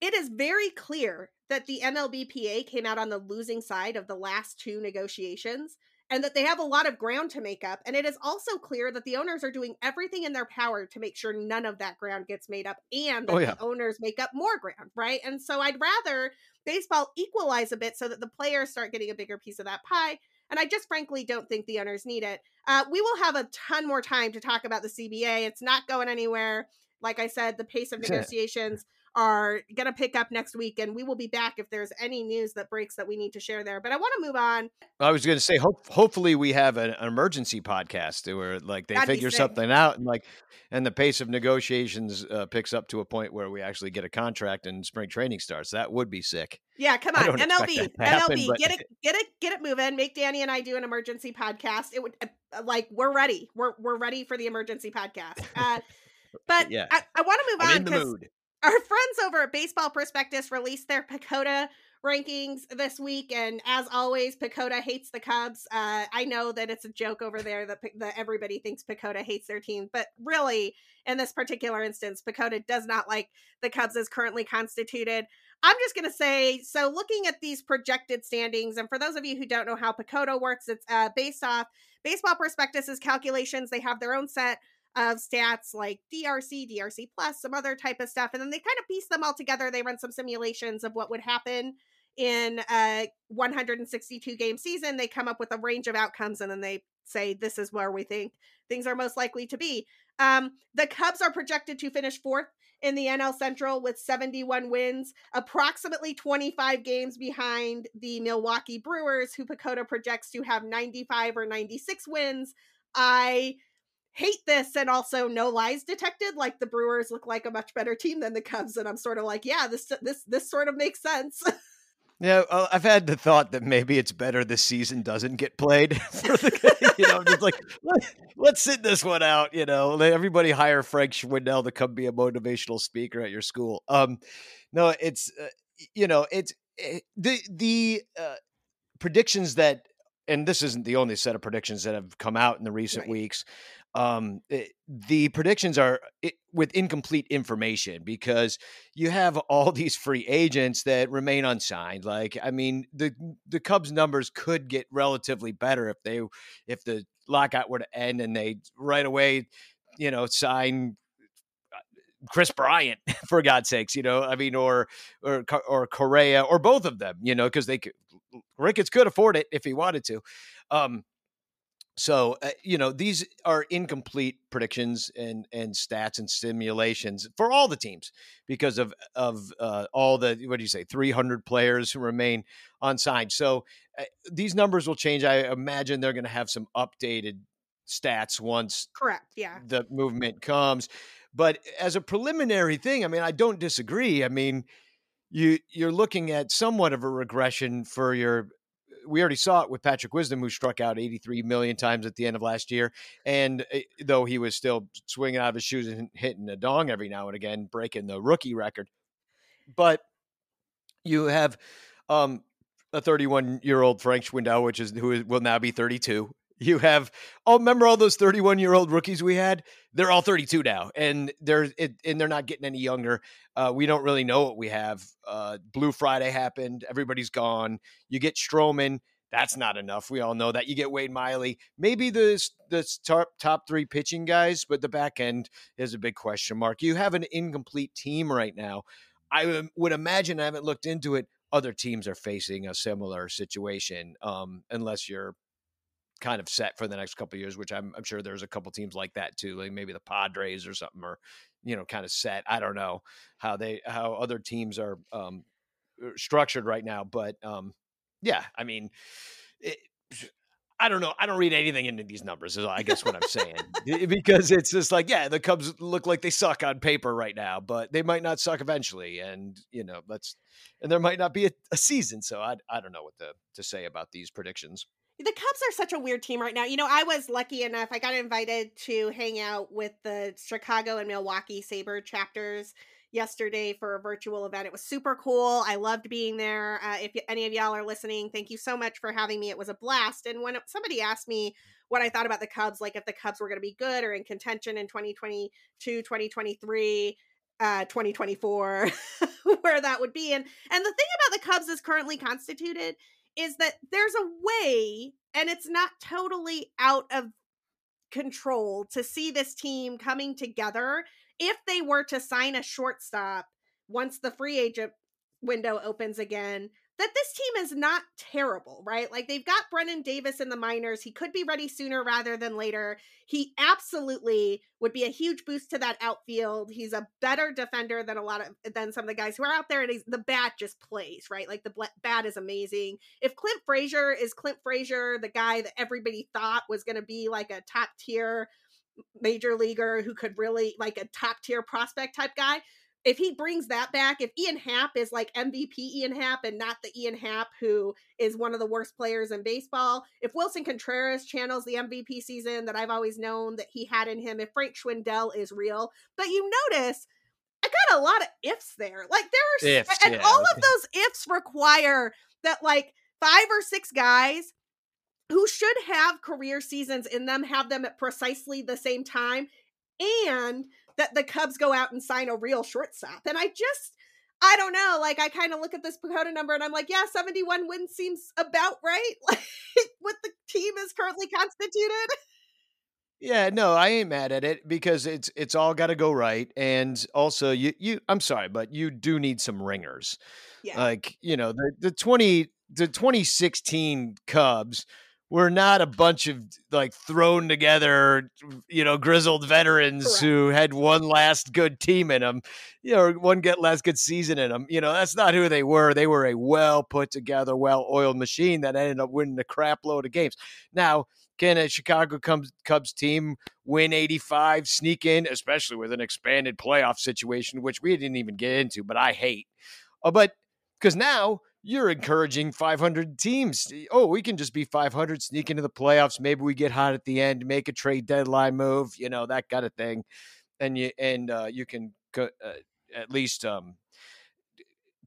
it is very clear that the MLBPA came out on the losing side of the last two negotiations and that they have a lot of ground to make up. And it is also clear that the owners are doing everything in their power to make sure none of that ground gets made up and oh, that oh, yeah. the owners make up more ground, right? And so I'd rather baseball equalize a bit so that the players start getting a bigger piece of that pie. And I just frankly don't think the owners need it. Uh, we will have a ton more time to talk about the CBA. It's not going anywhere. Like I said, the pace of negotiations are going to pick up next week, and we will be back if there's any news that breaks that we need to share there. But I want to move on. I was going to say, hope, hopefully, we have an, an, emergency podcast where like they That'd figure something out, and like, and the pace of negotiations uh, picks up to a point where we actually get a contract and spring training starts. That would be sick. Yeah, come on, MLB, happen, MLB, but... get it, get it, get it moving. Make Danny and I do an emergency podcast. It would uh, like we're ready. We're we're ready for the emergency podcast. Uh, but yeah. I, I want to move I'm on because our friends over at Baseball Prospectus released their PECOTA rankings this week, and as always, PECOTA hates the Cubs. Uh, I know that it's a joke over there that, that everybody thinks PECOTA hates their team, but really, in this particular instance, PECOTA does not like the Cubs as currently constituted. I'm just going to say so, looking at these projected standings, and for those of you who don't know how PECOTA works, it's uh, based off Baseball Prospectus's calculations. They have their own set of stats like DRC, DRC plus, some other type of stuff. And then they kind of piece them all together. They run some simulations of what would happen in a 162 game season. They come up with a range of outcomes and then they say, this is where we think things are most likely to be. Um, the Cubs are projected to finish fourth in the NL Central with 71 wins, approximately 25 games behind the Milwaukee Brewers, who PECOTA projects to have 95 or 96 wins. I hate this and also no lies detected like the brewers look like a much better team than the cubs and i'm sort of like yeah this this this sort of makes sense. Yeah i've had the thought that maybe it's better this season doesn't get played for the you know just like let, us sit this one out you know? Let everybody hire frank schwindel to come be a motivational speaker at your school. Um no it's uh, you know it's it, eh, the the uh, predictions that and this isn't the only set of predictions that have come out in the recent right. weeks um, it, the predictions are it, with incomplete information because you have all these free agents that remain unsigned. Like, I mean, the the Cubs numbers could get relatively better if they if the lockout were to end and they right away, you know, sign Kris Bryant for God's sakes, you know, I mean, or or or Correa or both of them, you know, because they could Ricketts could afford it if he wanted to. Um, so uh, you know these are incomplete predictions and and stats and simulations for all the teams because of of uh, all the what do you say 300 players who remain unsigned. So uh, these numbers will change. I imagine they're going to have some updated stats once correct yeah the movement comes. But as a preliminary thing, I mean, I don't disagree. I mean, you you're looking at somewhat of a regression for your we already saw it with Patrick Wisdom, who struck out 83 million times at the end of last year. And eh, though he was still swinging out of his shoes and hitting a dong every now and again, breaking the rookie record. But you have um, a 31 year old Frank Schwindel, which is who will now be 32, you have oh remember all those 31 year old rookies we had? They're all 32 now and they're it, and they're not getting any younger. Uh, we don't really know what we have. Uh, blue friday happened everybody's gone. You get stroman that's not enough. We all know that. You get wade miley. Maybe the the top top three pitching guys but the back end is a big question mark. You have an incomplete team right now. I would imagine i haven't looked into it other teams are facing a similar situation um, unless you're kind of set for the next couple years, which I'm, I'm, sure there's a couple teams like that too, like maybe the Padres or something, or you know, kind of set. I don't know how they how other teams are um, uh, structured right now, but um, yeah, I mean. It, I don't know. I don't read anything into these numbers. Is I guess what I'm saying because it's just like, yeah, the Cubs look like they suck on paper right now, but they might not suck eventually, and you know that's and there might not be a, a season. So I I don't know what to to say about these predictions the Cubs are such a weird team right now. You know, I was lucky enough, I got invited to hang out with the Chicago and Milwaukee SABR chapters yesterday for a virtual event. It was super cool. I loved being there. Uh, if any of y'all are listening, thank you so much for having me. It was a blast. And when somebody asked me what I thought about the Cubs, like if the Cubs were going to be good or in contention in 2022, 2023, uh 2024 where that would be and and the thing about the cubs is currently constituted is that there's a way, and it's not totally out of control to see this team coming together if they were to sign a shortstop once the free agent window opens again that this team is not terrible, right? Like they've got Brennen Davis in the minors. He could be ready sooner rather than later. He absolutely would be a huge boost to that outfield. He's a better defender than a lot of than some of the guys who are out there, and he's, the bat just plays right. Like the bat is amazing. If Clint Frazier is Clint Frazier, the guy that everybody thought was going to be like a top tier major leaguer who could really like a top tier prospect type guy if he brings that back, if Ian Happ is like MVP Ian Happ and not the Ian Happ who is one of the worst players in baseball, if Willson Contreras channels the MVP season that I've always known that he had in him, if Frank Schwindel is real, but you notice I got a lot of ifs there. Like there are, ifs, and yeah. all of those ifs require that like five or six guys who should have career seasons in them have them at precisely the same time and that the Cubs go out and sign a real shortstop. And I just, I don't know. Like, I kind of look at this PECOTA number and I'm like, yeah, 71 wins seems about right. Like, what the team is currently constituted. Yeah, no, I ain't mad at it because it's it's all got to go right, and also you you I'm sorry, but you do need some ringers. Yeah, like you know the the twenty the 2016 Cubs we're not a bunch of like thrown together, you know, grizzled veterans Correct. who had one last good team in them, you know, one get last good season in them. You know, that's not who they were. They were a well put together, well oiled machine that ended up winning a crap load of games. Now, can a Chicago Cubs, Cubs team win 85, sneak in, especially with an expanded playoff situation, which we didn't even get into, but I hate. Uh, but because now you're encouraging 500 teams. Oh, we can just be 500, sneak into the playoffs. Maybe we get hot at the end, make a trade deadline move, you know, that kind of thing. And you and uh, you can uh, at least um,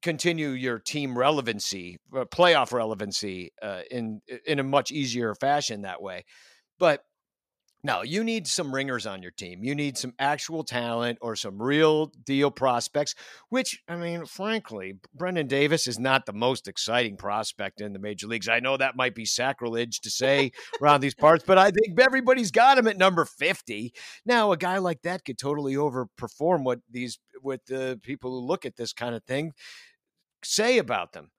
continue your team relevancy, uh, playoff relevancy, uh, in in a much easier fashion that way. But no, you need some ringers on your team. You need some actual talent or some real deal prospects, which, I mean, frankly, Brennen Davis is not the most exciting prospect in the major leagues. I know that might be sacrilege to say around these parts, but I think everybody's got him at number 50. Now, a guy like that could totally overperform what these, what the people who look at this kind of thing say about them.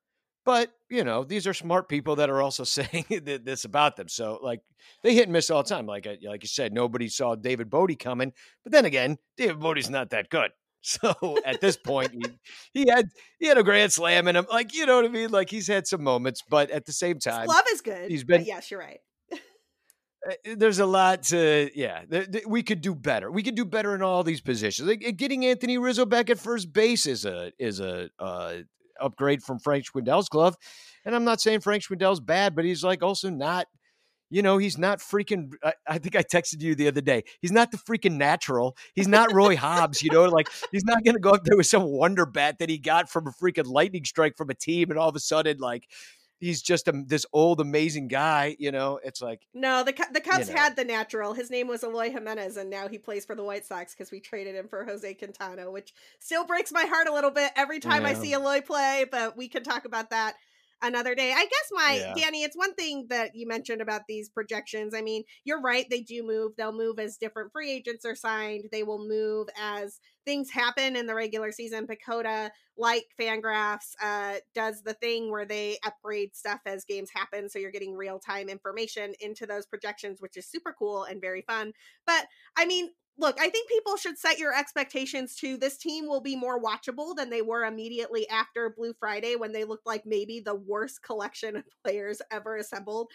But you know, these are smart people that are also saying this about them. So like they hit and miss all the time. Like like you said, nobody saw David Bote coming. But then again, David Bote's not that good. So at this point, he, he had he had a grand slam in him. Like you know what I mean? Like he's had some moments, but at the same time, love is good. He's been yes, you're right. Eh, eh, there's a lot to yeah we could do better we could do better in all these positions like, getting anthony rizzo back at first base is a is a uh, upgrade from Frank Schwindel's glove. And I'm not saying Frank Schwindel's bad, but he's like also not, you know, he's not freaking. I, I, think I texted you the other day. He's not the freaking natural. He's not Roy Hobbs, you know, like he's not going to go up there with some wonder bat that he got from a freaking lightning strike from a team and all of a sudden, like, he's just a, this old amazing guy. You know, it's like no, the the Cubs you know. had the natural. His name was Eloy Jimenez, and now he plays for the White Sox because we traded him for Jose Quintana, which still breaks my heart a little bit every time yeah. I see Eloy play. But we can talk about that another day. I guess my yeah. Danny, it's one thing that you mentioned about these projections. I mean, you're right, they do move. They'll move as different free agents are signed. They will move as things happen in the regular season. PECOTA, like Fangraphs, uh, does the thing where they upgrade stuff as games happen. So you're getting real time information into those projections, which is super cool and very fun. But I mean, look, I think people should set your expectations to this team will be more watchable than they were immediately after Blue Friday when they looked like maybe the worst collection of players ever assembled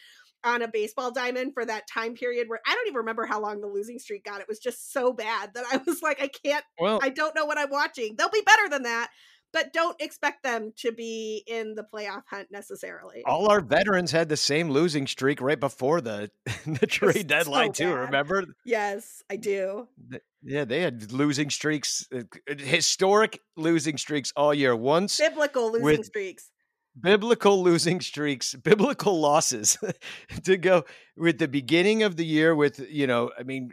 on a baseball diamond for that time period where I don't even remember how long the losing streak got. It was just so bad that I was like, I can't, well, I don't know what I'm watching. They'll be better than that but don't expect them to be in the playoff hunt necessarily. All our veterans had the same losing streak right before the the trade deadline so too. Remember? Yes, I do. Yeah, they had losing streaks, uh, historic losing streaks all year. Once biblical losing streaks. Biblical losing streaks, biblical losses to go with the beginning of the year. With you know, I mean,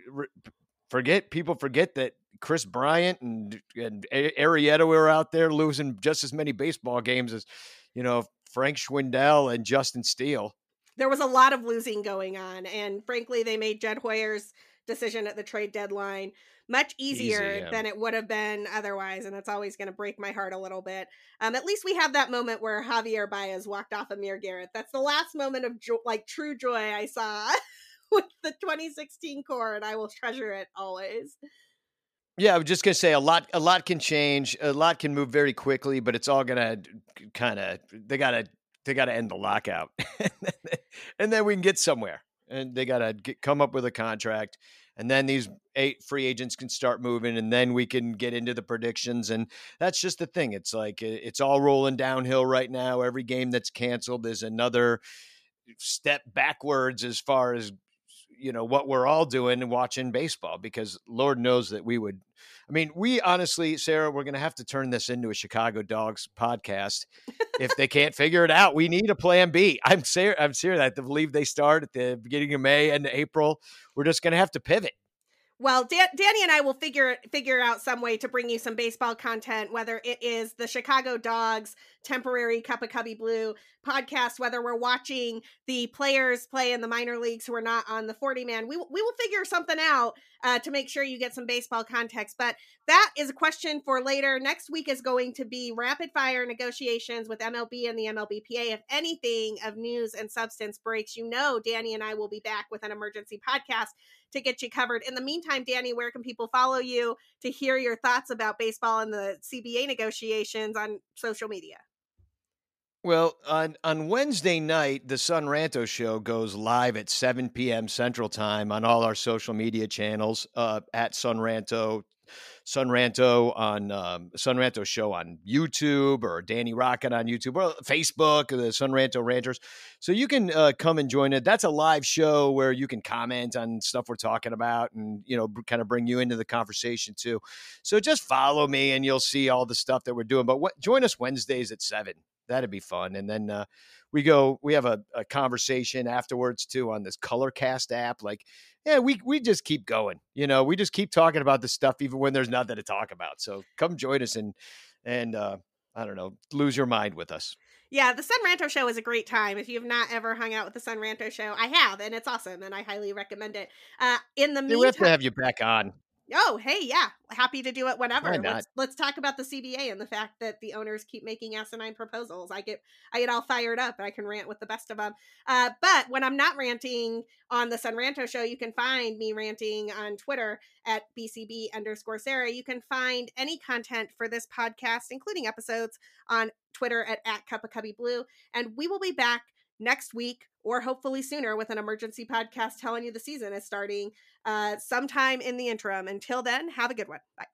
forget people forget that Kris Bryant and and Arrieta were out there losing just as many baseball games as you know Frank Schwindel and Justin Steele. There was a lot of losing going on, and frankly, they made Jed Hoyer's decision at the trade deadline much easier Easy, yeah. than it would have been otherwise, and it's always going to break my heart a little bit. Um, at least we have that moment where Javier Baez walked off Amir Garrett. That's the last moment of jo- like true joy I saw with the 2016 core, and I will treasure it always. Yeah, I was just gonna say a lot. A lot can change. A lot can move very quickly, but it's all gonna kind of. They gotta. They gotta end the lockout, and then we can get somewhere. And they gotta get, come up with a contract, and then these eight free agents can start moving, and then we can get into the predictions. And that's just the thing. It's like it's all rolling downhill right now. Every game that's canceled is another step backwards as far as you know what we're all doing and watching baseball because lord knows that we would i mean we honestly sarah we're going to have to turn this into a chicago dogs podcast. If they can't figure it out we need a plan b. I'm serious i'm serious i believe they start at the beginning of may and april. We're just going to have to pivot well, Dan- Danny and I will figure figure out some way to bring you some baseball content, whether it is the Chicago Dogs temporary Cup of Cubby Blue podcast, whether we're watching the players play in the minor leagues who are not on the 40 man. We, we will figure something out uh, to make sure you get some baseball context. But that is a question for later. Next week is going to be rapid fire negotiations with MLB and the MLBPA. If anything of news and substance breaks, you know, Danny and I will be back with an emergency podcast to get you covered. In the meantime, Danny, where can people follow you to hear your thoughts about baseball and the CBA negotiations on social media? Well, on on Wednesday night, the Son Ranto show goes live at 7 p.m. Central Time on all our social media channels uh, at Son Ranto, Son Ranto on um, Son Ranto show on YouTube or Danny Rockett on YouTube or Facebook, the Son Ranto Ranters. So you can uh, come and join it. That's a live show where you can comment on stuff we're talking about and you know kind of bring you into the conversation too. So just follow me and you'll see all the stuff that we're doing. But join us Wednesdays at seven that'd be fun. And then uh, we go, we have a, a, conversation afterwards too on this Colorcast app. Like, yeah, we we just keep going. You know, we just keep talking about this stuff even when there's nothing to talk about. So come join us and and uh, I don't know, lose your mind with us. Yeah, the Son Ranto show is a great time. If you have not ever hung out with the Son Ranto show, I have, and it's awesome, and I highly recommend it. Uh, in the meantime, we have to have you back on. Oh, hey, yeah, happy to do it whenever. Let's let's talk about the CBA and the fact that the owners keep making asinine proposals. I get I get all fired up and I can rant with the best of them. Uh, but when I'm not ranting on the Son Ranto show, you can find me ranting on Twitter at BCB underscore Sarah. You can find any content for this podcast, including episodes, on Twitter at, at Cup of Cubby Blue. And we will be back next week or hopefully sooner with an emergency podcast telling you the season is starting uh, sometime in the interim. Until then, have a good one. Bye.